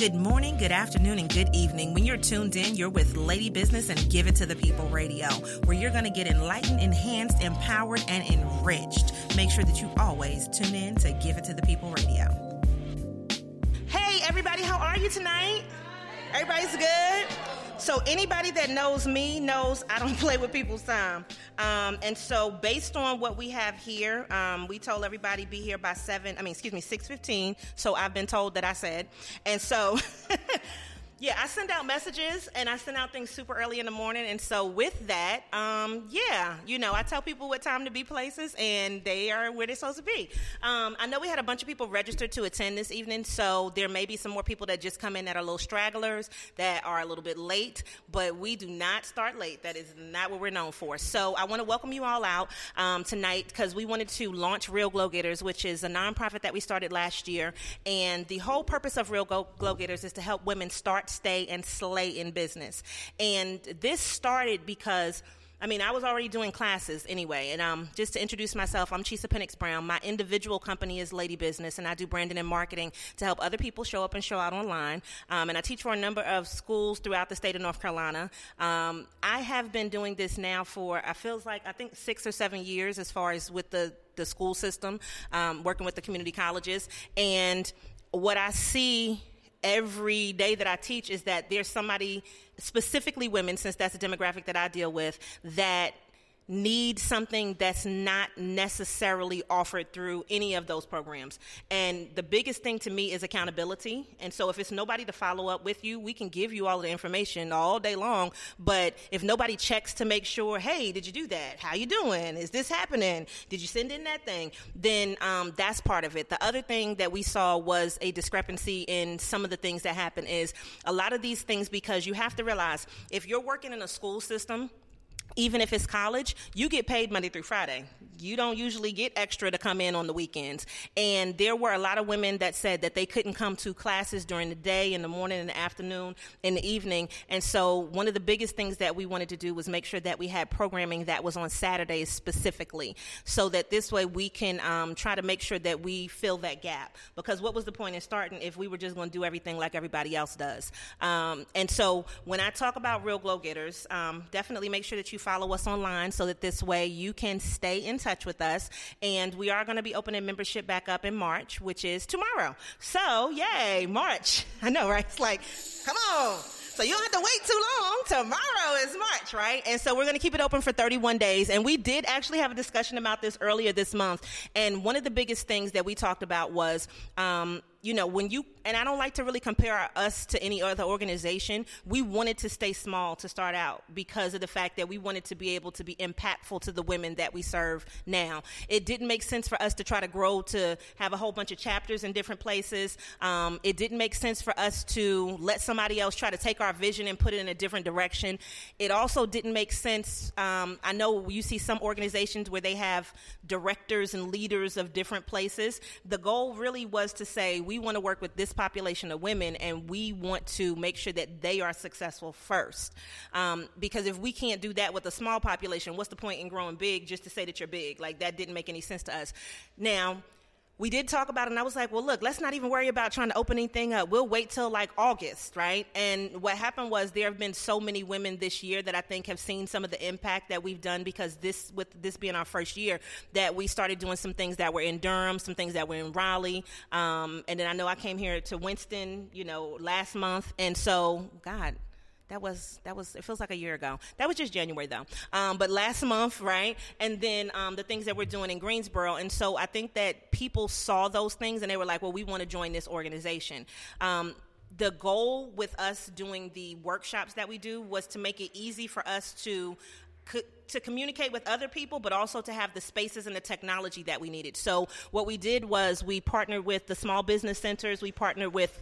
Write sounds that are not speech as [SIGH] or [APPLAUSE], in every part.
Good morning, good afternoon, and good evening. When you're tuned in, you're with Lady Business and Give It to the People Radio, where you're going to get enlightened, enhanced, empowered, and enriched. Make sure that you always tune in to Give It to the People Radio. Hey, everybody, how are you tonight? Everybody's good? So anybody that knows me knows I don't [LAUGHS] play with people's time. Um, and so based on what we have here, um, we told everybody be here by seven. I mean, excuse me, six fifteen. So I've been told that I said, and so. [LAUGHS] Yeah, I send out messages and I send out things super early in the morning. And so, with that, um, yeah, you know, I tell people what time to be places and they are where they're supposed to be. Um, I know we had a bunch of people registered to attend this evening, so there may be some more people that just come in that are little stragglers that are a little bit late, but we do not start late. That is not what we're known for. So, I want to welcome you all out um, tonight because we wanted to launch Real Glow Getters, which is a nonprofit that we started last year. And the whole purpose of Real Glow Getters is to help women start stay, and slay in business. And this started because. I mean, I was already doing classes anyway. And um, just to introduce myself, I'm Chisa Penix Brown. My individual company is Lady Business, and I do branding and marketing to help other people show up and show out online. Um, and I teach for a number of schools throughout the state of North Carolina. Um, I have been doing this now for, I feels like, I think six or seven years as far as with the, the school system, um, working with the community colleges. And what I see every day that I teach is that there's somebody, specifically women, since that's the demographic that I deal with, that need something that's not necessarily offered through any of those programs. And the biggest thing to me is accountability. And so if it's nobody to follow up with you, we can give you all the information all day long, but if nobody checks to make sure, hey, did you do that? How you doing? Is this happening? Did you send in that thing? Then um, that's part of it. The other thing that we saw was a discrepancy in some of the things that happen is a lot of these things because you have to realize if you're working in a school system even if it's college, you get paid Monday through Friday. You don't usually get extra to come in on the weekends. And there were a lot of women that said that they couldn't come to classes during the day, in the morning, in the afternoon, in the evening. And so, one of the biggest things that we wanted to do was make sure that we had programming that was on Saturdays specifically, so that this way we can um, try to make sure that we fill that gap. Because what was the point in starting if we were just going to do everything like everybody else does? Um, and so, when I talk about real glow getters, um, definitely make sure that you follow us online so that this way you can stay in touch with us. And we are going to be opening membership back up in March, which is tomorrow. So, yay, March. [LAUGHS] I know, right? It's like, come on. So you don't have to wait too long. Tomorrow is March, right? And so we're going to keep it open for 31 days. And we did actually have a discussion about this earlier this month. And one of the biggest things that we talked about was um, you know, when you, and I don't like to really compare us to any other organization, we wanted to stay small to start out because of the fact that we wanted to be able to be impactful to the women that we serve now. It didn't make sense for us to try to grow to have a whole bunch of chapters in different places. Um, it didn't make sense for us to let somebody else try to take our vision and put it in a different direction. It also didn't make sense. Um, I know you see some organizations where they have directors and leaders of different places. The goal really was to say, we want to work with this population of women and we want to make sure that they are successful first. Um, because if we can't do that with a small population, what's the point in growing big just to say that you're big? Like that didn't make any sense to us. Now, we did talk about it and I was like, well, look, let's not even worry about trying to open anything up. We'll wait till like August, right? And what happened was there have been so many women this year that I think have seen some of the impact that we've done because this, with this being our first year, that we started doing some things that were in Durham, some things that were in Raleigh. Um, and then I know I came here to Winston, you know, last month. And so, God, that was that was it feels like a year ago. That was just january though. Um, but last month right? And then um, the things that we're doing in greensboro. And so i think that people saw those things and they were like well we want to join this organization. Um, the goal with us doing the workshops that we do was to make it easy for us to to communicate with other people, but also to have the spaces and the technology that we needed. So what we did was we partnered with the small business centers. We partnered with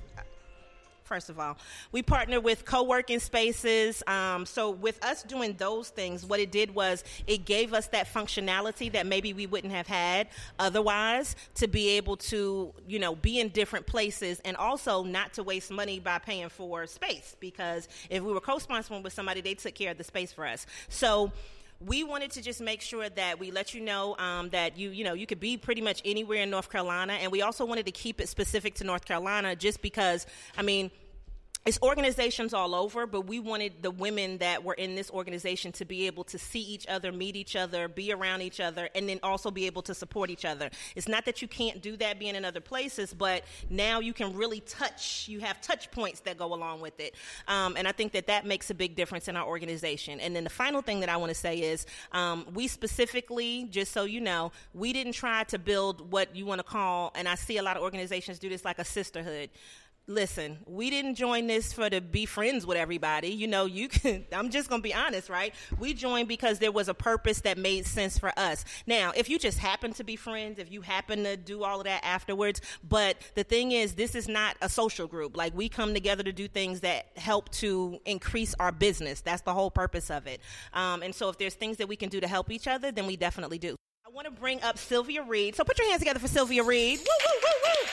first of all. We partner with co-working spaces. Um, so with us doing those things, what it did was it gave us that functionality that maybe we wouldn't have had otherwise to be able to, you know, be in different places and also not to waste money by paying for space because if we were co-sponsoring with somebody, they took care of the space for us. So we wanted to just make sure that we let you know um, that you you know you could be pretty much anywhere in North Carolina, and we also wanted to keep it specific to North Carolina, just because I mean it's organizations all over, but we wanted the women that were in this organization to be able to see each other, meet each other, be around each other, and then also be able to support each other. It's not that you can't do that being in other places, but now you can really touch. You have touch points that go along with it, um, and I think that that makes a big difference in our organization. And then the final thing that I want to say is, um, we specifically, just so you know, we didn't try to build what you want to call, and I see a lot of organizations do this like a sisterhood listen, we didn't join this for to be friends with everybody. You know, you can, [LAUGHS] I'm just going to be honest, right? We joined because there was a purpose that made sense for us. Now, if you just happen to be friends, if you happen to do all of that afterwards, but the thing is, this is not a social group. Like, we come together to do things that help to increase our business. That's the whole purpose of it. Um, and so if there's things that we can do to help each other, then we definitely do. I want to bring up Sylvia Reed. So put your hands together for Sylvia Reed. Woo, woo, woo, woo.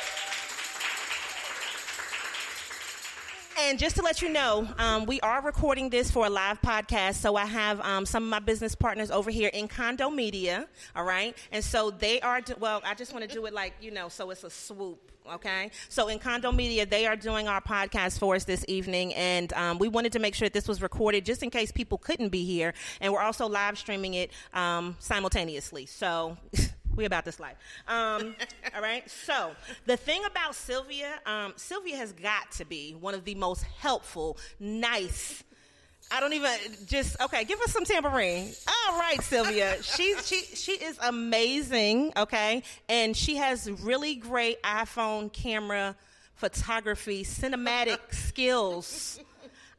And just to let you know, um, we are recording this for a live podcast. So I have um, some of my business partners over here in Condo Media. All right. And so they are, do- well, I just want to do it like, you know, so it's a swoop. Okay. So in Condo Media, they are doing our podcast for us this evening. And um, we wanted to make sure that this was recorded just in case people couldn't be here. And we're also live streaming it um, simultaneously. So. [LAUGHS] we about this life. Um, [LAUGHS] all right. So the thing about Sylvia, um, Sylvia has got to be one of the most helpful, nice. I don't even just okay. Give us some tambourine. All right, Sylvia. [LAUGHS] she she she is amazing. Okay, and she has really great iPhone camera photography, cinematic [LAUGHS] skills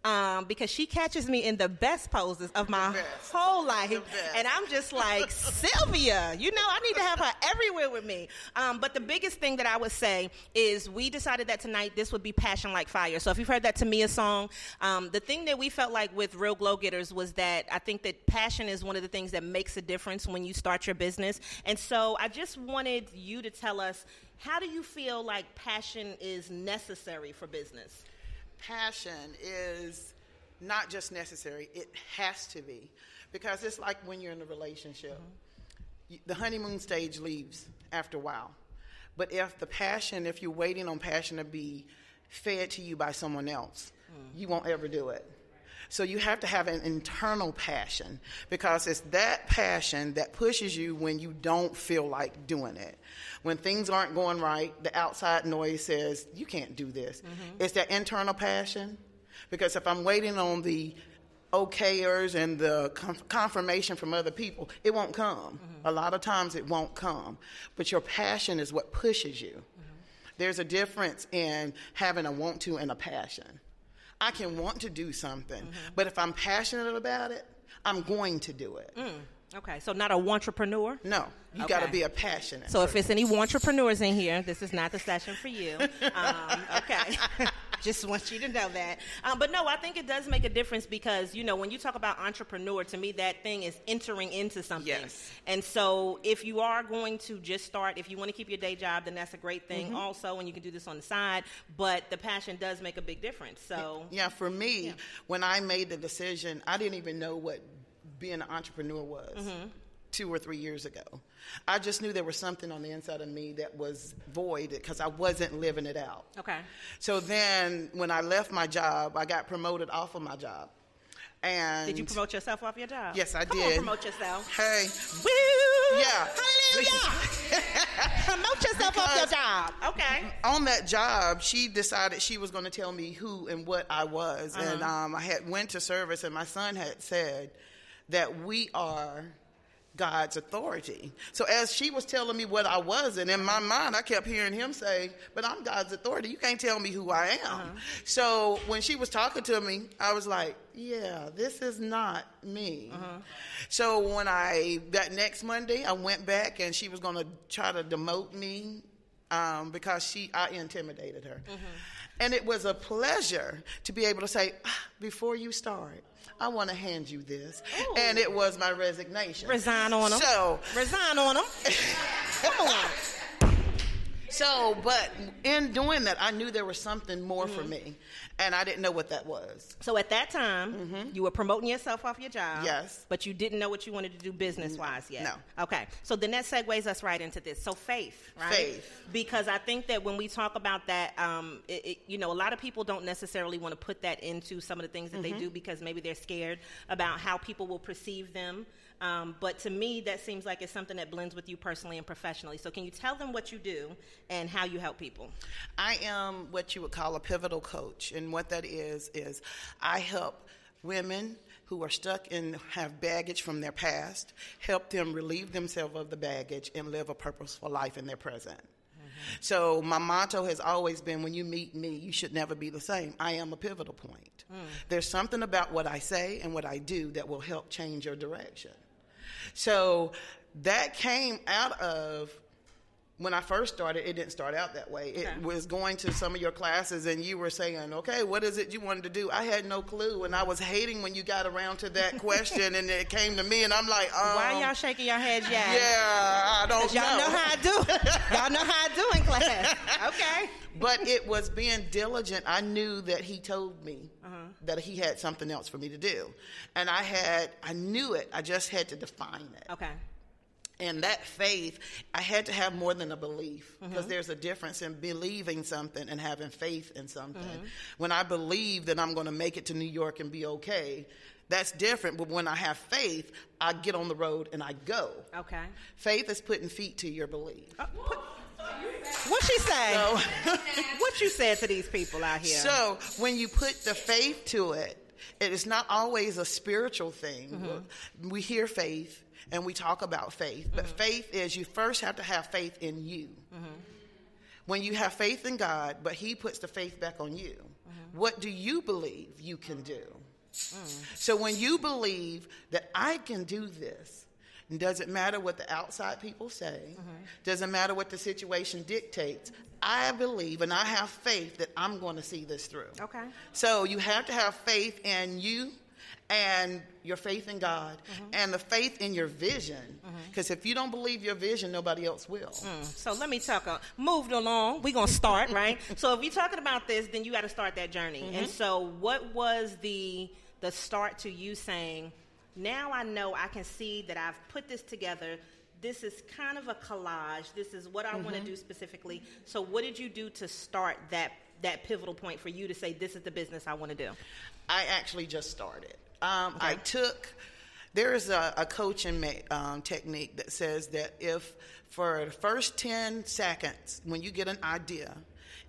um, because she catches me in the best poses of my whole life. And I'm just like, [LAUGHS] Sylvia, you know, I need to have her everywhere with me. Um, but the biggest thing that I would say is we decided that tonight this would be Passion Like Fire. So if you've heard that Tamia song, um, the thing that we felt like with Real Glow Getters was that I think that passion is one of the things that makes a difference when you start your business. And so I just wanted you to tell us how do you feel like passion is necessary for business? Passion is not just necessary, it has to be. Because it's like when you're in a relationship, mm-hmm. the honeymoon stage leaves after a while. But if the passion, if you're waiting on passion to be fed to you by someone else, mm. you won't ever do it. So you have to have an internal passion because it's that passion that pushes you when you don't feel like doing it. When things aren't going right, the outside noise says, you can't do this. Mm-hmm. It's that internal passion because if I'm waiting on the okayers and the confirmation from other people, it won't come. Mm-hmm. A lot of times it won't come. But your passion is what pushes you. Mm-hmm. There's a difference in having a want to and a passion. I can want to do something, mm-hmm. but if I'm passionate about it, I'm going to do it. Mm. Okay, so not a entrepreneur. No, you okay. got to be a passionate. So person. if it's any entrepreneurs in here, this is not the session for you. [LAUGHS] Um, okay, [LAUGHS] just want you to know that. Um, but no, I think it does make a difference because you know when you talk about entrepreneur, to me that thing is entering into something. Yes. And so if you are going to just start, if you want to keep your day job, then that's a great thing. Mm-hmm. Also, and you can do this on the side. But the passion does make a big difference. So yeah, for me, yeah. when I made the decision, I didn't even know what being an entrepreneur was. Mm-hmm. Two or three years ago. I just knew there was something on the inside of me that was void because I wasn't living it out. Okay. So then when I left my job, I got promoted off of my job. And Did you promote yourself off your job? Yes, I Come did. On, promote yourself. Hey, Woo! Yeah. Hallelujah! [LAUGHS] promote yourself off your job. Okay. on that job, she decided she was going to tell me who and what I was, and um, I had went to service, and my son had said that we are God's authority. So as she was telling me what I was, and in my mind, I kept hearing him say, "But I'm God's authority. You can't tell me who I am." Uh-huh. So when she was talking to me, I was like, "Yeah, this is not me." Uh-huh. So when I that next Monday, I went back, and she was going to try to demote me um, because she I intimidated her. And it was a pleasure to be able to say, ah, before you start, I want to hand you this. Ooh. And it was my resignation. Resign on them. So, Resign on them. [LAUGHS] Come on. So, but in doing that, I knew there was something more for me, and I didn't know what that was. So at that time, you were promoting yourself off your job. Mm-hmm. Yes. But you didn't know what you wanted to do business wise yet. No. Okay. So then that segues us right into this. So faith, right? Faith. Because I think that when we talk about that, um, it, it, you know, a lot of people don't necessarily want to put that into some of the things that Mm-hmm. they do because maybe they're scared about how people will perceive them. Um, but to me, that seems like it's something that blends with you personally and professionally. So can you tell them what you do and how you help people? I am what you would call a pivotal coach, and what that is is I help women who are stuck and have baggage from their past, help them relieve themselves of the baggage and live a purposeful life in their present. So my motto has always been when you meet me, you should never be the same. I am a pivotal point. There's something about what I say and what I do that will help change your direction. So that came out of when I first started, it didn't start out that way. It Okay. was going to some of your classes and you were saying, okay, what is it you wanted to do? I had no clue. And I was hating when you got around to that question and it came to me and I'm like, um, Why y'all shaking your heads? Yeah. Yeah, I don't Y'all know how I do. Y'all know how I do in class. [LAUGHS] Okay. but it was being diligent. I knew that he told me Uh-huh. that he had something else for me to do. And I had, I knew it. I just had to define it. Okay. And that faith, I had to have more than a belief because mm-hmm. there's a difference in believing something and having faith in something. Mm-hmm. When I believe that I'm going to make it to New York and be okay, that's different. But when I have faith, I get on the road and I go. Okay. Faith is putting feet to your belief. Uh, what she say? So, [LAUGHS] what you said to these people out here? so when you put the faith to it, it is not always a spiritual thing. Mm-hmm. We hear faith and we talk about faith, but mm-hmm. faith is you first have to have faith in you. Mm-hmm. When you have faith in God, but He puts the faith back on you, mm-hmm. what do you believe you can do? Mm. So when you believe that I can do this, doesn't matter what the outside people say, doesn't matter what the situation dictates, I believe and I have faith that I'm going to see this through. Okay. So you have to have faith in you and your faith in God and the faith in your vision. Because if you don't believe your vision, nobody else will. So let me talk. Uh, moved along. We're gonna start right. [LAUGHS] so if you're talking about this, then you got to start that journey. Mm-hmm. And so, what was the the start to you saying, "Now I know I can see that I've put this together. This is kind of a collage. This is what I want Mm-hmm. to do specifically." So, what did you do to start that that pivotal point for you to say, "This is the business I want to do"? I actually just started. Um, I took. There is a, a coaching ma- um, technique that says that if for the first ten seconds when you get an idea,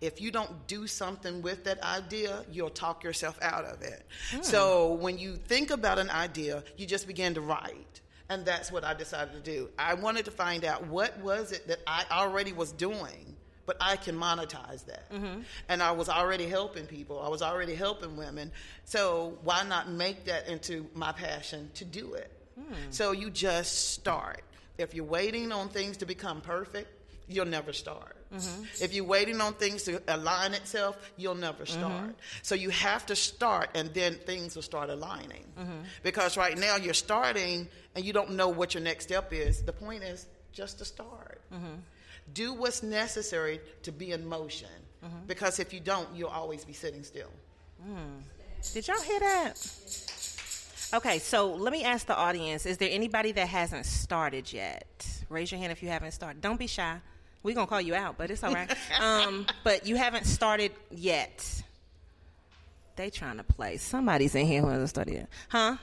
if you don't do something with that idea, you'll talk yourself out of it. So when you think about an idea, you just begin to write. And that's what I decided to do. I wanted to find out what was it that I already was doing but I can monetize that. Mm-hmm. And I was already helping people. I was already helping women. So why not make that into my passion to do it? Hmm. So you just start. If you're waiting on things to become perfect, you'll never start. Mm-hmm. If you're waiting on things to align itself, you'll never mm-hmm. start. So you have to start, and then things will start aligning. Because right now you're starting, and you don't know what your next step is. The point is just to start. Do what's necessary to be in motion. Because if you don't, you'll always be sitting still. Did y'all hear that? Okay, so let me ask the audience: Is there anybody that hasn't started yet? Raise your hand if you haven't started. Don't be shy. We're gonna call you out, but it's all right. [LAUGHS] um, but you haven't started yet. They trying to play. Somebody's in here who hasn't started yet, huh?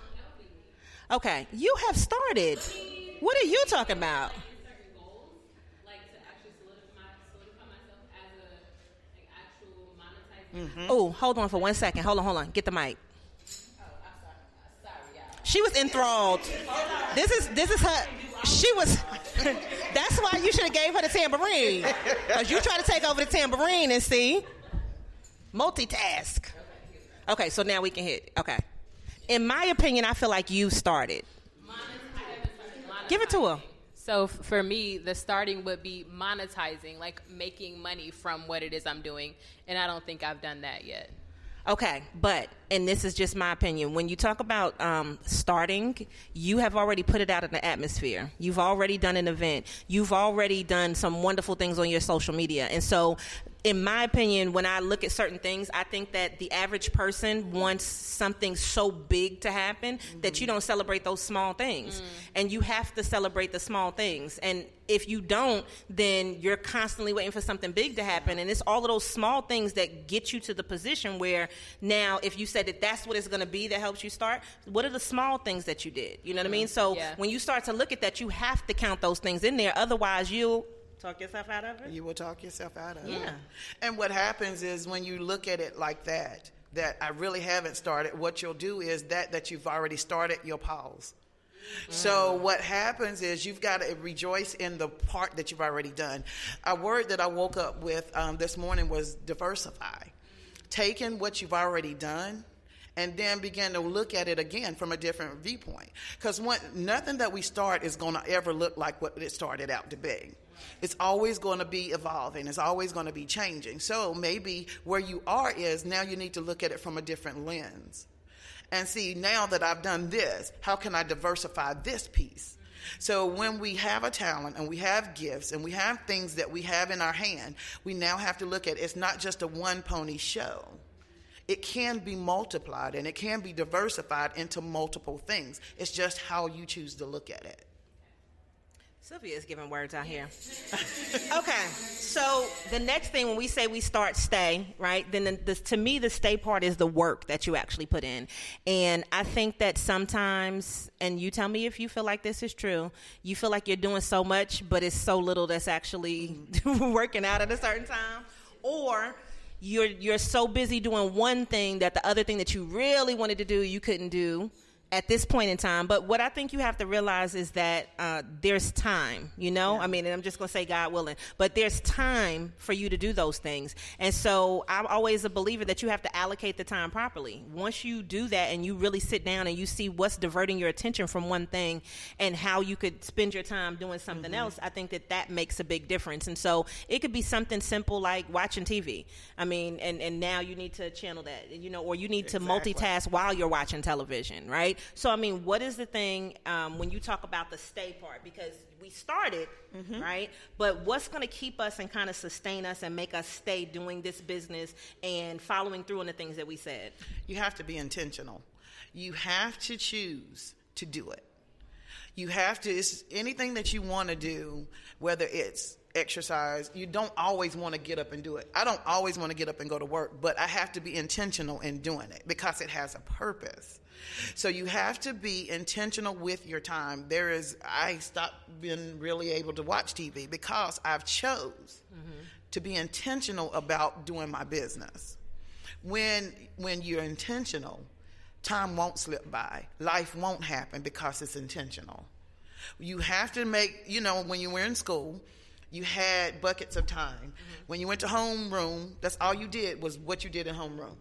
Okay, you have started. What are you talking about? Mm-hmm. Oh, hold on for one second. Hold on, hold on. Get the mic. She was enthralled. This is this is her. She was. [LAUGHS] that's why you should have gave her the tambourine, because you try to take over the tambourine and see. Multitask. Okay, so now we can hit. Okay. In my opinion, I feel like you started. Give it to her. So for me, the starting would be monetizing, like making money from what it is I'm doing, and I don't think I've done that yet. Okay, but and this is just my opinion. When you talk about um, starting, you have already put it out in the atmosphere. You've already done an event. You've already done some wonderful things on your social media, and so in my opinion, when I look at certain things, I think that the average person wants something so big to happen mm-hmm. that you don't celebrate those small things. Mm. And you have to celebrate the small things. And if you don't, then you're constantly waiting for something big to happen. And it's all of those small things that get you to the position where now, if you said that that's what it's going to be that helps you start, what are the small things that you did? You know what mm. I mean? So yeah. when you start to look at that, you have to count those things in there. Otherwise, you'll talk yourself out of it. You will talk yourself out of yeah. it. Yeah. And what happens is when you look at it like that, that I really haven't started, what you'll do is that that you've already started, you'll pause. Mm. So what happens is you've got to rejoice in the part that you've already done. A word that I woke up with um, this morning was diversify. Taking what you've already done and then begin to look at it again from a different viewpoint. Because nothing that we start is going to ever look like what it started out to be. It's always going to be evolving. It's always going to be changing. So maybe where you are is now you need to look at it from a different lens and see now that I've done this, how can I diversify this piece? So when we have a talent and we have gifts and we have things that we have in our hand, we now have to look at it's not just a one pony show. It can be multiplied and it can be diversified into multiple things. It's just how you choose to look at it. Sylvia is giving words out here. [LAUGHS] okay, so the next thing when we say we start stay, right? Then the, the, to me, the stay part is the work that you actually put in, and I think that sometimes, and you tell me if you feel like this is true, you feel like you're doing so much, but it's so little that's actually [LAUGHS] working out at a certain time, or you're you're so busy doing one thing that the other thing that you really wanted to do you couldn't do at this point in time. But what I think you have to realize is that uh, there's time, you know? Yeah. I mean, and I'm just going to say God willing, but there's time for you to do those things. And so I'm always a believer that you have to allocate the time properly. Once you do that and you really sit down and you see what's diverting your attention from one thing and how you could spend your time doing something mm-hmm. else, I think that that makes a big difference. And so it could be something simple like watching TV. I mean, and, and now you need to channel that, you know, or you need exactly. to multitask while you're watching television, right? So, I mean, what is the thing um, when you talk about the stay part? Because we started, mm-hmm. right? But what's going to keep us and kind of sustain us and make us stay doing this business and following through on the things that we said? You have to be intentional. You have to choose to do it. You have to, it's anything that you want to do, whether it's exercise, you don't always want to get up and do it. I don't always want to get up and go to work, but I have to be intentional in doing it because it has a purpose. So you have to be intentional with your time. There is I stopped being really able to watch TV because I've chose mm-hmm. to be intentional about doing my business. When when you're intentional, time won't slip by. Life won't happen because it's intentional. You have to make, you know, when you were in school, you had buckets of time. Mm-hmm. When you went to homeroom, that's all you did was what you did in homeroom.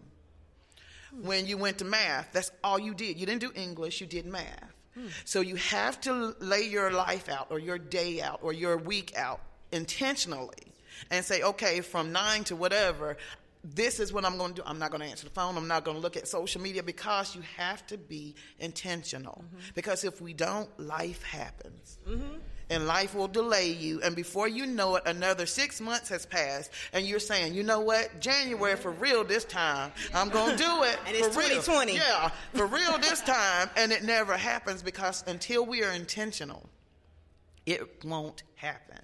When you went to math, that's all you did. You didn't do English, you did math. Hmm. So you have to lay your life out or your day out or your week out intentionally and say, okay, from nine to whatever, this is what I'm going to do. I'm not going to answer the phone. I'm not going to look at social media because you have to be intentional. Mm-hmm. Because if we don't, life happens. Mm-hmm. and life will delay you. And before you know it, another six months has passed, and you're saying, you know what, January for real this time, I'm gonna do [LAUGHS] it. And it's for real. 2020. Yeah, for real this time, and it never happens because until we are intentional, it won't happen.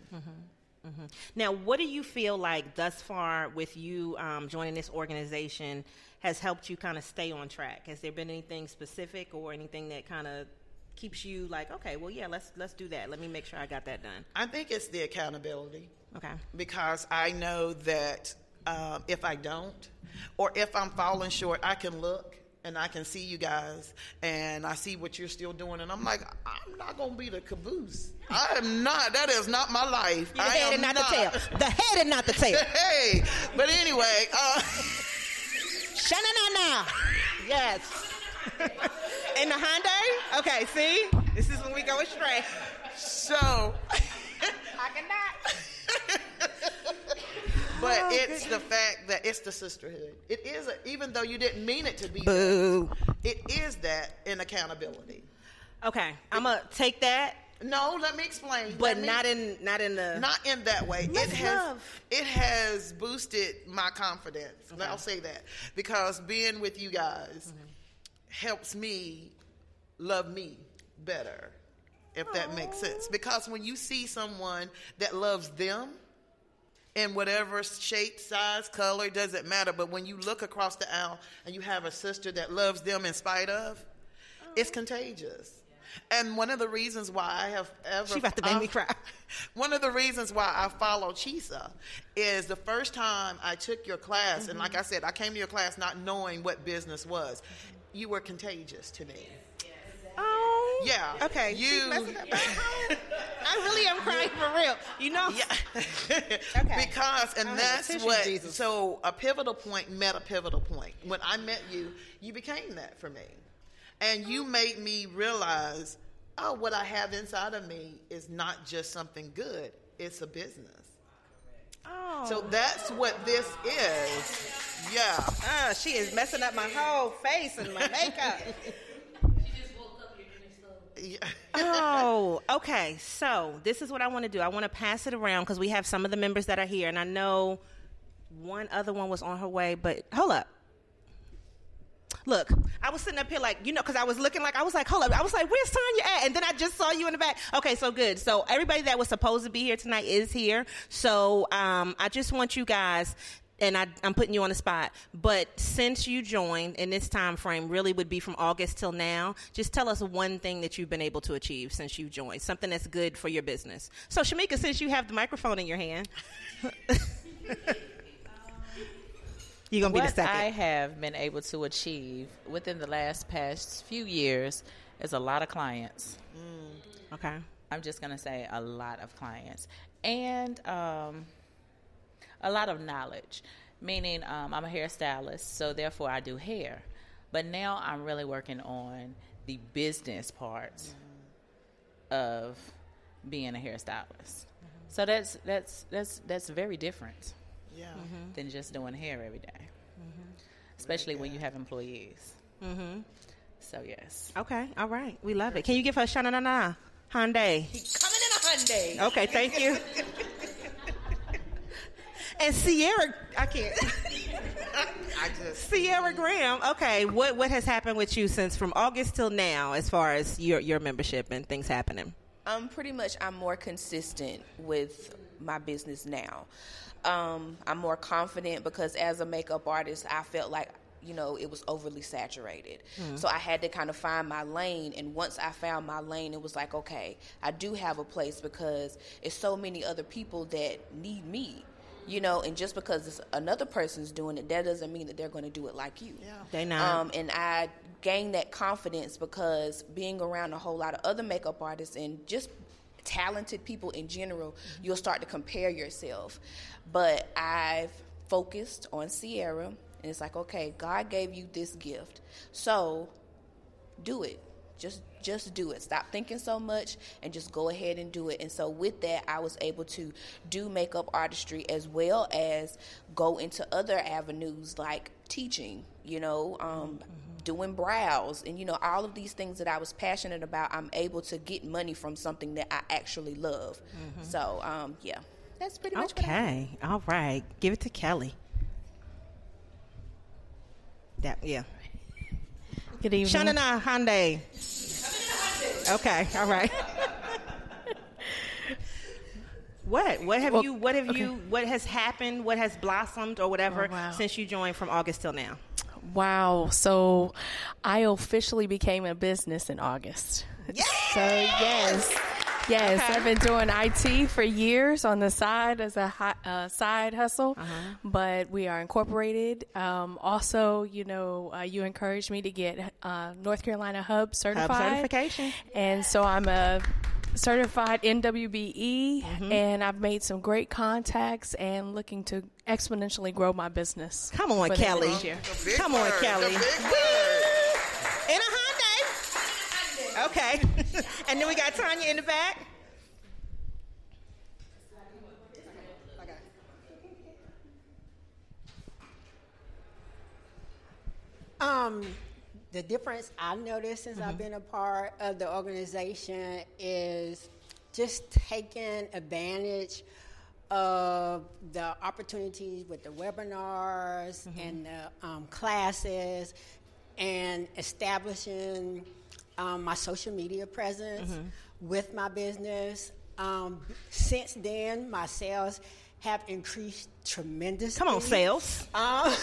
Now, what do you feel like thus far with you um, joining this organization has helped you kind of stay on track? Has there been anything specific or anything that kind of keeps you like, okay, well, yeah, let's let's do that. Let me make sure I got that done. I think it's the accountability. Okay. because I know that um, if I don't, or if I'm falling short, I can look and I can see you guys and I see what you're still doing, and I'm like, I'm not gonna be the caboose. I am not. That is not my life. You're the I head and not, the tail. The head and not the tail. [LAUGHS] Hey, but anyway, uh, Sha-na-na-na. Yes. In the Hyundai? Okay, see? This is when we go astray. so, [LAUGHS] I cannot. [LAUGHS] but Oh, it's the fact that it's the sisterhood. It is, a, even though you didn't mean it to be. Boo. It is that in accountability. Okay, I'm gonna take that, No, let me explain. but me- not in not in the. not in that way. It has love. it has boosted my confidence. I'll say that because being with you guys mm-hmm. helps me love me better. If that makes sense, because when you see someone that loves them in whatever shape, size, color, doesn't matter. But when you look across the aisle and you have a sister that loves them in spite of, it's oh. contagious. And one of the reasons why I have ever She about to make me cry. [LAUGHS] One of the reasons why I follow Chisa is the first time I took your class, and like mm-hmm. I said, I came to your class not knowing what business was. Mm-hmm. You were contagious to me. Oh. Yeah. Okay. You- She's messing up my [LAUGHS] whole- I really am crying for real. You know. Yeah. [LAUGHS] Okay. because, and I have a that's tissue, what, Jesus. so a pivotal point met a pivotal point. When I met you, you became that for me. And you made me realize, oh, what I have inside of me is not just something good, it's a business. Oh. So that's what this is. Yeah. Ah, she is messing up my whole face and my makeup. [LAUGHS] [LAUGHS] Oh, okay. So this is what I want to do. I want to pass it around because we have some of the members that are here, and I know one other one was on her way. But hold up. Look, I was sitting up here like, you know, because I was looking like, I was like, hold up. I was like, where's Tanya at? And then I just saw you in the back. Okay, so good. So everybody that was supposed to be here tonight is here. So um, I just want you guys, and I, I'm putting you on the spot, but since you joined in this time frame, really would be from August till now, just tell us one thing that you've been able to achieve since you joined, something that's good for your business. So Shamika, since you have the microphone in your hand, [LAUGHS] you're going to be the what second. I have been able to achieve within the last past few years is a lot of clients. okay. I'm just going to say a lot of clients. And um, a lot of knowledge, meaning um, I'm a hairstylist, so therefore I do hair. But now I'm really working on the business parts of being a hairstylist. So that's that's that's that's very different Yeah. than just doing hair every day. especially when you have employees. Mm-hmm. So yes, Okay, all right. We love it. Can you give her Shana na na Hyundai? Coming in a Hyundai. Okay, thank you. [LAUGHS] and Sierra, I can't. [LAUGHS] I just Sierra Graham. Okay, what what has happened with you since from August till now, as far as your your membership and things happening? Um, pretty much, I'm more consistent with my business now. Um, I'm more confident because as a makeup artist, I felt like you know it was overly saturated. So I had to kind of find my lane. And once I found my lane, it was like, okay, I do have a place because it's so many other people that need me. You know, and just because it's another person's doing it, that doesn't mean that they're going to do it like you. Yeah. They not. Um, and I gained that confidence because being around a whole lot of other makeup artists and just talented people in general, you'll start to compare yourself. But I've focused on Sierra, and it's like, okay, God gave you this gift, so do it. Just just do it. Stop thinking so much and just go ahead and do it. And so with that, I was able to do makeup artistry as well as go into other avenues like teaching, you know, um, mm-hmm. doing brows and you know all of these things that I was passionate about. I'm able to get money from something that I actually love. Mm-hmm. So um, yeah, that's pretty much okay. All right, give it to Kelly. That yeah. Good evening. Shanana Hyundai. Okay, all right. [LAUGHS] what? What have well, you? What have okay. you? What has happened? What has blossomed or whatever oh, wow. since you joined from August till now? Wow. So, I officially became a business in August. Yay! So yes. Yes, okay. I've been doing IT for years on the side as a uh, side hustle, uh-huh. but we are incorporated. Um, also, you know, uh, you encouraged me to get uh, North Carolina Hub certified. Hub certification. And so I'm a certified NWBE, mm-hmm. and I've made some great contacts and looking to exponentially grow my business. Come on, Kelly. Come on, Kelly. Okay. [LAUGHS] and then we got Tanya in the back. Um, the difference I've noticed since mm-hmm. I've been a part of the organization is just taking advantage of the opportunities with the webinars mm-hmm. and the um, classes and establishing um, my social media presence mm-hmm. with my business. Um, since then, my sales have increased tremendously. Come on, sales. Um,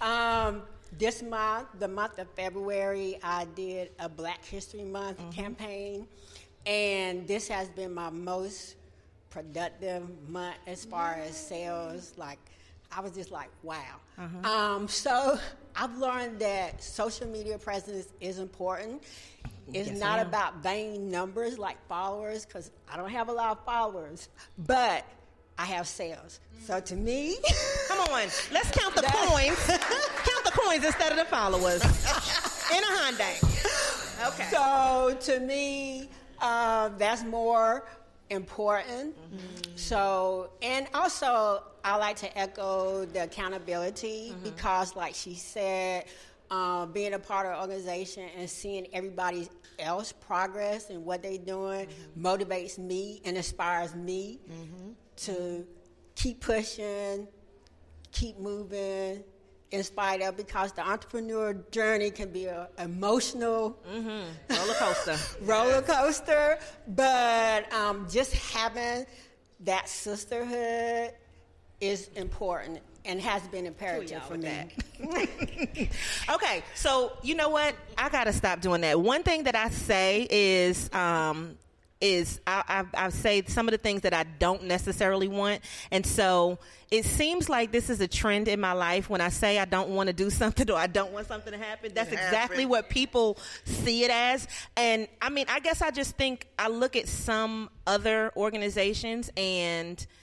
[LAUGHS] um, this month, the month of February, I did a Black History Month mm-hmm. campaign, and this has been my most productive month as far as sales. Like, I was just like, wow. Uh-huh. Um, so I've learned that social media presence is important. It's yes, not about vain numbers like followers because I don't have a lot of followers, but I have sales. So to me, [LAUGHS] come on, let's count the [LAUGHS] coins. [LAUGHS] count the coins instead of the followers in a Hyundai. Okay. So to me, uh, that's more important. Mm-hmm. So, and also, I like to echo the accountability mm-hmm. because, like she said, uh, being a part of an organization and seeing everybody else progress and what they're doing mm-hmm. motivates me and inspires me mm-hmm. to keep pushing, keep moving, in spite of because the entrepreneur journey can be an emotional mm-hmm. [LAUGHS] roller coaster roller coaster but um, just having that sisterhood is important and has been imperative for me. [LAUGHS] okay, so you know what? I gotta stop doing that. One thing that I say is um, is I, I, I, say some of the things that I don't necessarily want. And so it seems like this is a trend in my life when I say I don't want to do [LAUGHS] something or I don't want something to happen. That's exactly what people see it as. And I mean, I guess I just think I look at some other organizations and –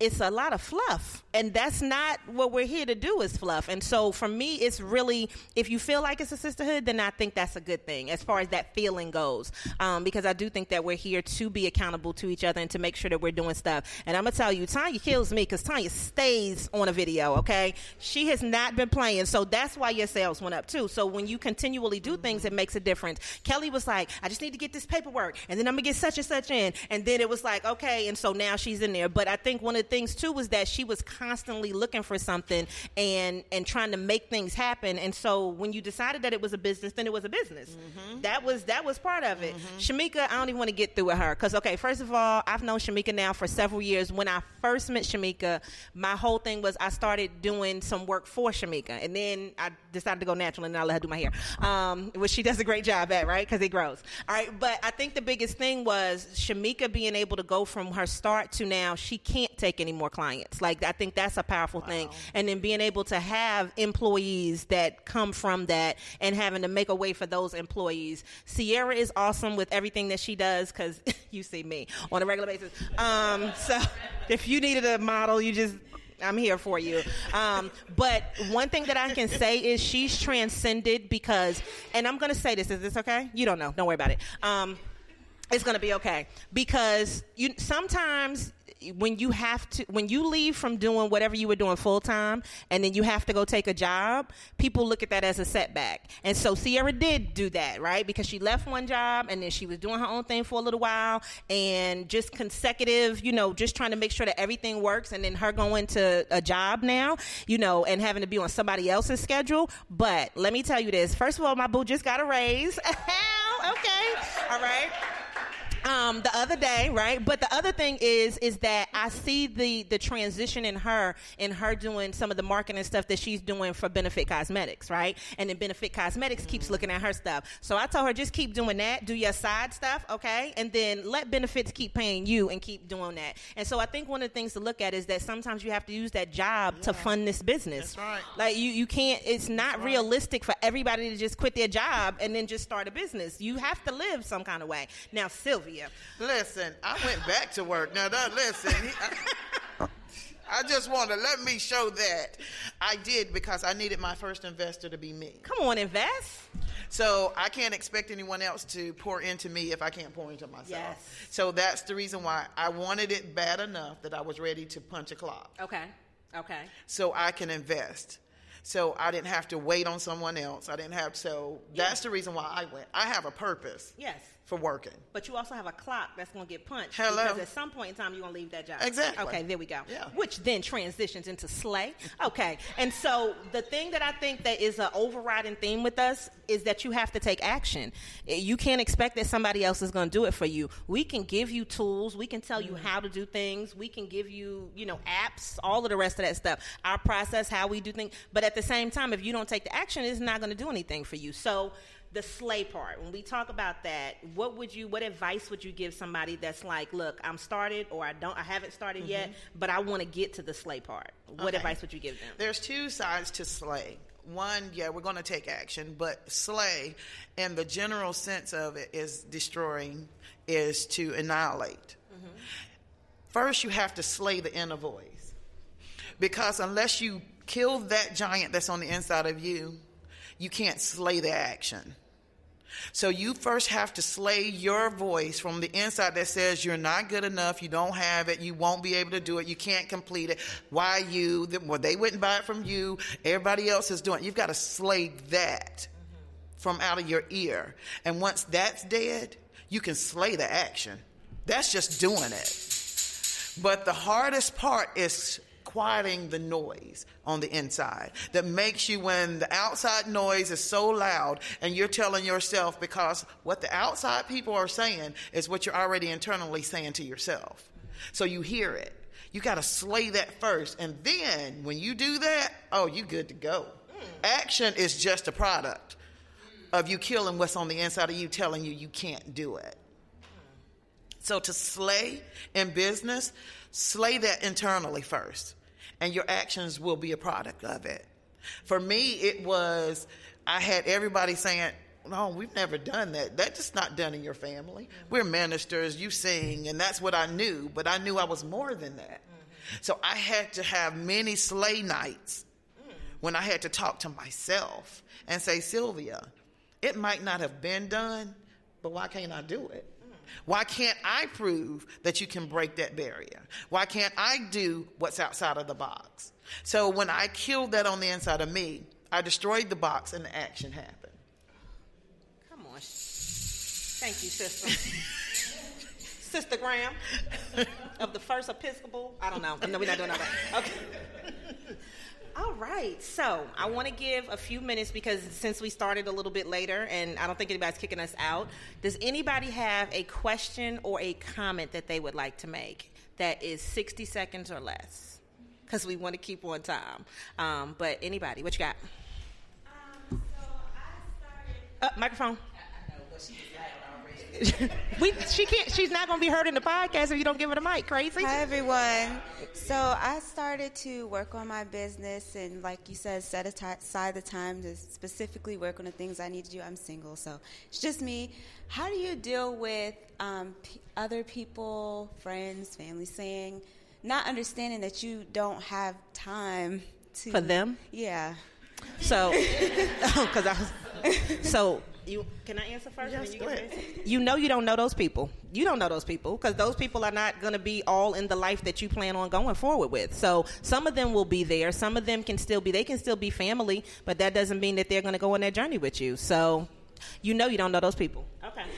it's a lot of fluff and that's not what we're here to do is fluff. And so for me it's really if you feel like it's a sisterhood then i think that's a good thing as far as that feeling goes. Um, because i do think that we're here to be accountable to each other and to make sure that we're doing stuff. And i'm gonna tell you tanya kills me because tanya stays on a video okay? She has not been playing. So that's why your sales went up too. So when you continually do things it makes a difference. Kelly was like i just need to get this paperwork and then i'm gonna get such and such in. And then it was like okay and so now she's in there. But i think one of things too was that she was constantly looking for something and and trying to make things happen. And so when you decided that it was a business, then it was a business. Mm-hmm. That was that was part of it. Mm-hmm. Shamika, I don't even want to get through with her because okay, first of all, I've known Shamika now for several years. When I first met Shamika, my whole thing was I started doing some work for Shamika, and then I decided to go natural and I let her do my hair, um, which she does a great job at, right? Because it grows. All right, but I think the biggest thing was Shamika being able to go from her start to now she can't take any more clients. Like I think that's a powerful wow. thing. And then being able to have employees that come from that and having to make a way for those employees. Sierra is awesome with everything that she does because [LAUGHS] you see me on a regular basis. Um, so [LAUGHS] if you needed a model, you just I'm here for you. Um, but one thing that I can say is she's transcended because, and I'm going to say this. Is this okay? You don't know. Don't worry about it. Um, it's going to be okay because you sometimes when you have to when you leave from doing whatever you were doing full time and then you have to go take a job people look at that as a setback. And so sierra did do that right? Because she left one job and then she was doing her own thing for a little while and just consecutive you know just trying to make sure that everything works and then her going to a job now you know and having to be on somebody else's schedule. But let me tell you this. First of all my boo just got a raise. [LAUGHS] Okay. All right um, the other day, right? But the other thing is, is that I see the the transition in her, in her doing some of the marketing stuff that she's doing for Benefit Cosmetics, right? And then Benefit Cosmetics keeps looking at her stuff. So I told her just keep doing that, do your side stuff, okay, and then let Benefits keep paying you and keep doing that. And so I think one of the things to look at is that sometimes you have to use that job yeah. to fund this business. That's right. Like you, you can't. It's not realistic for everybody to just quit their job and then just start a business. You have to live some kind of way. Now, Sylvia. Listen, I went back to work. Now, that, listen. He, I, [LAUGHS] I just want to let me show that I did because I needed my first investor to be me. Come on, invest. So I can't expect anyone else to pour into me if I can't pour into myself. Yes. So that's the reason why I wanted it bad enough that I was ready to punch a clock. Okay. Okay. So I can invest. So I didn't have to wait on someone else. I didn't have so that's the reason why I went. I have a purpose. Yes for working. But you also have a clock that's going to get punched. Hello. Because at some point in time, you're going to leave that job. Exactly. Okay, there we go. Yeah. Which then transitions into slay. Okay. and so the thing that I think that is an overriding theme with us is that you have to take action. You can't expect that somebody else is going to do it for you. We can give you tools. We can tell you mm-hmm. how to do things. We can give you, you know, apps, all of the rest of that stuff. Our process, how we do things. But at the same time, if you don't take the action, it's not going to do anything for you. So the slay part when we talk about that what would you what advice would you give somebody that's like look i'm started or i don't i haven't started mm-hmm. yet but i want to get to the slay part what okay. advice would you give them there's two sides to slay one yeah we're going to take action but slay in the general sense of it is destroying is to annihilate mm-hmm. first you have to slay the inner voice because unless you kill that giant that's on the inside of you you can't slay the action. So you first have to slay your voice from the inside that says you're not good enough, you don't have it, you won't be able to do it, you can't complete it. Why you? Well, they wouldn't buy it from you. Everybody else is doing it. You've got to slay that from out of your ear. And once that's dead, you can slay the action. That's just doing it. But the hardest part is quieting the noise on the inside that makes you when the outside noise is so loud and you're telling yourself because what the outside people are saying is what you're already internally saying to yourself. So you hear it. You got to slay that first. And then when you do that, oh, you good to go. Action is just a product of you killing what's on the inside of you telling you you can't do it. So to slay in business, slay that internally first and your actions will be a product of it. For me, it was, I had everybody saying, no, we've never done that. That's just not done in your family. Mm-hmm. We're ministers, you sing, and that's what I knew, but I knew I was more than that. Mm-hmm. So I had to have many slay nights mm. when I had to talk to myself and say, Sylvia, it might not have been done, but why can't I do it? Why can't I prove that you can break that barrier? Why can't I do what's outside of the box? So when I killed that on the inside of me, I destroyed the box and the action happened. Come on. Thank you, sister. [LAUGHS] sister Graham of the First Episcopal. I don't know. No, we're not doing all that. Okay. All right. So I want to give a few minutes because since we started a little bit later and I don't think anybody's kicking us out, does anybody have a question or a comment that they would like to make that is 60 seconds or less? Because we want to keep on time. Um, but anybody, what you got? Um, so started- uh, microphone. [LAUGHS] we, she can't. She's not going to be heard in the podcast if you don't give her the mic. Crazy. Hi everyone. So I started to work on my business, and like you said, set aside the time to specifically work on the things I need to do. I'm single, so it's just me. How do you deal with um, p- other people, friends, family saying, not understanding that you don't have time to For them? Yeah. So, [LAUGHS] [LAUGHS] because I was, so you can I answer first? Yes, you, go ahead. answer? [LAUGHS] you know you don't know those people. You don't know those people because those people are not going to be all in the life that you plan on going forward with. So some of them will be there. Some of them can still be. They can still be family, but that doesn't mean that they're going to go on that journey with you. So you know you don't know those people. Okay. [LAUGHS]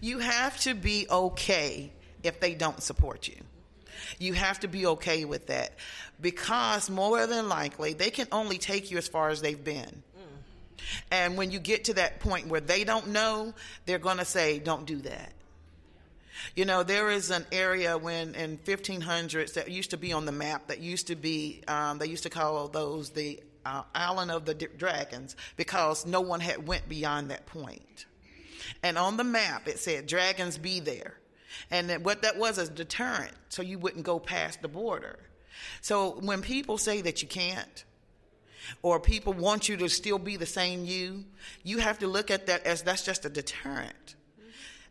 You have to be okay if they don't support you. You have to be okay with that because more than likely they can only take you as far as they've been. And when you get to that point where they don't know, they're going to say, don't do that. You know, there is an area when in 1500s that used to be on the map that used to be, um, they used to call those the uh, Island of the Dragons because no one had went beyond that point. And on the map it said dragons be there. And what that was is deterrent so you wouldn't go past the border. So when people say that you can't, or people want you to still be the same you, you have to look at that as that's just a deterrent.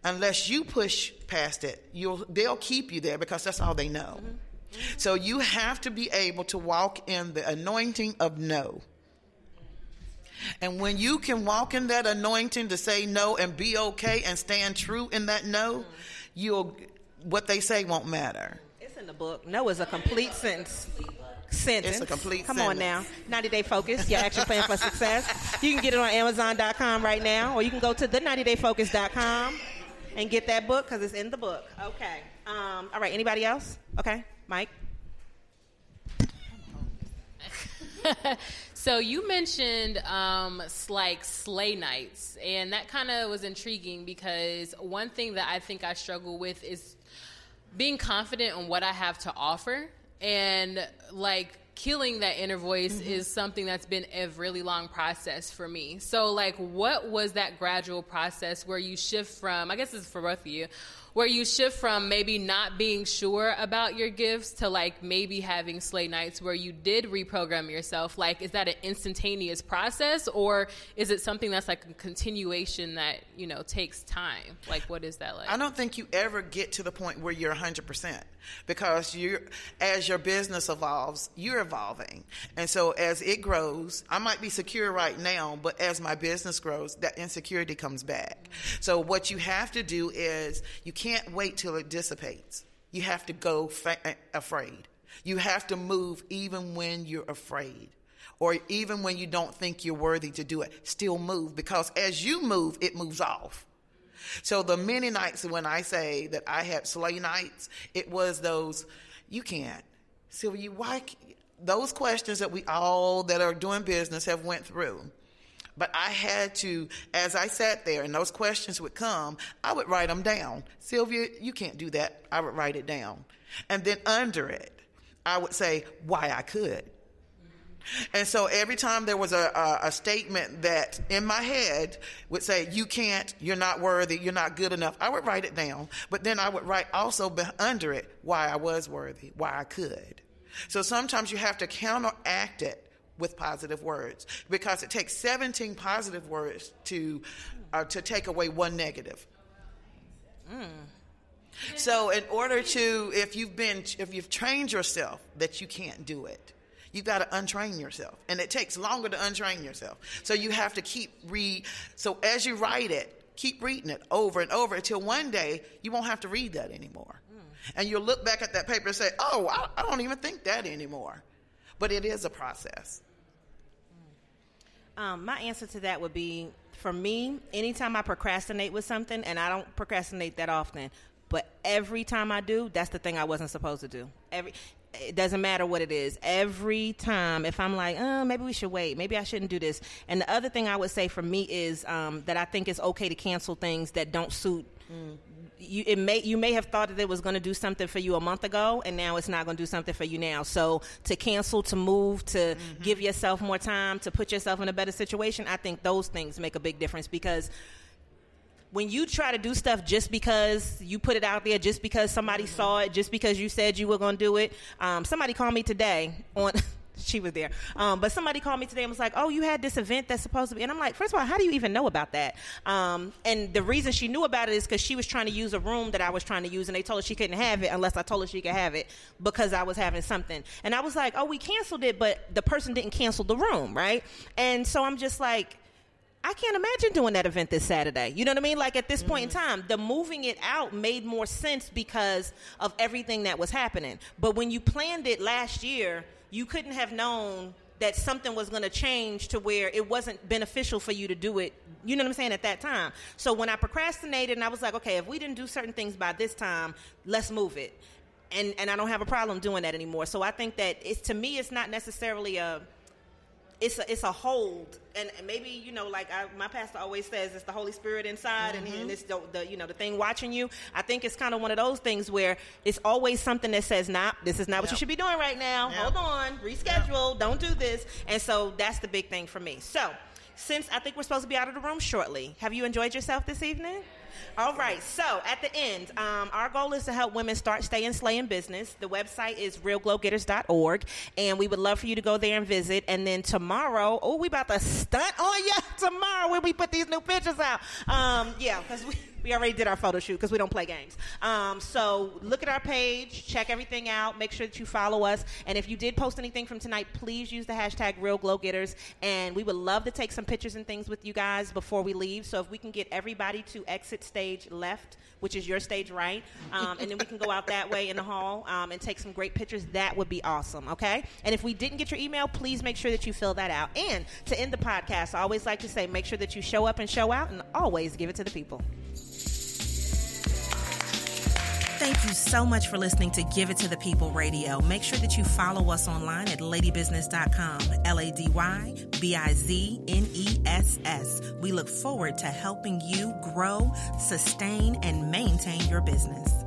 Unless you push past it, you'll they'll keep you there because that's all they know. So you have to be able to walk in the anointing of no. And when you can walk in that anointing to say no and be okay and stand true in that no, you'll what they say won't matter. It's in the book. No is a complete sentence. Sentence. It's a complete Come on now. 90 Day Focus, your action plan for success. You can get it on Amazon.com right now, or you can go to the 90dayfocus.com and get that book because it's in the book. Okay. Um, all right. Anybody else? Okay. Mike? [LAUGHS] So you mentioned um, like slay nights, and that kind of was intriguing because one thing that I think I struggle with is being confident on what I have to offer, and like killing that inner voice mm-hmm. is something that's been a really long process for me. So, like, what was that gradual process where you shift from? I guess this is for both of you. Where you shift from maybe not being sure about your gifts to like maybe having slay nights where you did reprogram yourself. Like, is that an instantaneous process or is it something that's like a continuation that, you know, takes time? Like, what is that like? I don't think you ever get to the point where you're 100% because you as your business evolves, you're evolving. And so as it grows, I might be secure right now, but as my business grows, that insecurity comes back. So what you have to do is you can't wait till it dissipates. You have to go fa- eh, afraid. You have to move even when you're afraid. Or even when you don't think you're worthy to do it, still move because as you move, it moves off. So the many nights when I say that I had slay nights, it was those, you can't. Sylvia, why? Those questions that we all that are doing business have went through. But I had to, as I sat there and those questions would come, I would write them down. Sylvia, you can't do that. I would write it down. And then under it, I would say why I could. And so every time there was a, a, a statement that in my head would say, you can't, you're not worthy, you're not good enough, I would write it down. But then I would write also under it why I was worthy, why I could. So sometimes you have to counteract it with positive words because it takes 17 positive words to, uh, to take away one negative. So in order to, if you've been, if you've trained yourself that you can't do it, you've got to untrain yourself, and it takes longer to untrain yourself. So you have to keep read. So as you write it, keep reading it over and over until one day you won't have to read that anymore, and you'll look back at that paper and say, "Oh, I, I don't even think that anymore." But it is a process. Um, my answer to that would be for me, anytime I procrastinate with something, and I don't procrastinate that often, but every time I do, that's the thing I wasn't supposed to do. Every it doesn't matter what it is. Every time, if I'm like, oh, maybe we should wait, maybe I shouldn't do this. And the other thing I would say for me is um, that I think it's okay to cancel things that don't suit. You, it may you may have thought that it was going to do something for you a month ago, and now it's not going to do something for you now. So to cancel, to move, to give yourself more time, to put yourself in a better situation, I think those things make a big difference because when you try to do stuff just because you put it out there, just because somebody saw it, just because you said you were going to do it. Um, somebody called me today on [LAUGHS] she was there. Um, but somebody called me today and was like, "Oh, you had this event that's supposed to be," and I'm like, first of all, how do you even know about that? Um, and the reason she knew about it is because she was trying to use a room that I was trying to use, and they told her she couldn't have it unless I told her she could have it because I was having something. And I was like, "Oh, we canceled it, but the person didn't cancel the room, right?" And so I'm just like. I can't imagine doing that event this Saturday. You know what I mean? Like at this point in time, the moving it out made more sense because of everything that was happening. But when you planned it last year, you couldn't have known that something was going to change to where it wasn't beneficial for you to do it. You know what I'm saying at that time. So when I procrastinated and I was like, okay, if we didn't do certain things by this time, let's move it. And and I don't have a problem doing that anymore. So I think that it's to me it's not necessarily a it's a, it's a hold. And maybe you know like I, my pastor always says it's the holy spirit inside mm-hmm. and, and, it's the, the, you know the thing watching you. I think it's kind of one of those things where it's always something that says nah this is not what you should be doing right now. Yep. hold on reschedule yep. don't do this. And so that's the big thing for me. So since i think we're supposed to be out of the room shortly have you enjoyed yourself this evening all right. So at the end, um, our goal is to help women start, stay, and slay in business. The website is realglowgetters.org, and we would love for you to go there and visit. And then tomorrow, oh, we about to stunt on you [LAUGHS] tomorrow when we put these new pictures out. Um, yeah, because we. We already did our photo shoot because we don't play games. Um, so look at our page, check everything out, make sure that you follow us. And if you did post anything from tonight, please use the hashtag Real Glow Getters. And we would love to take some pictures and things with you guys before we leave. So if we can get everybody to exit stage left, which is your stage right, um, and then we can go out that way in the hall um, and take some great pictures, that would be awesome. Okay. And if we didn't get your email, please make sure that you fill that out. And to end the podcast, I always like to say, make sure that you show up and show out, and always give it to the people. Thank you so much for listening to Give It to the People Radio. Make sure that you follow us online at ladybizness.com. L A D Y B I Z N E S S. We look forward to helping you grow, sustain, and maintain your business.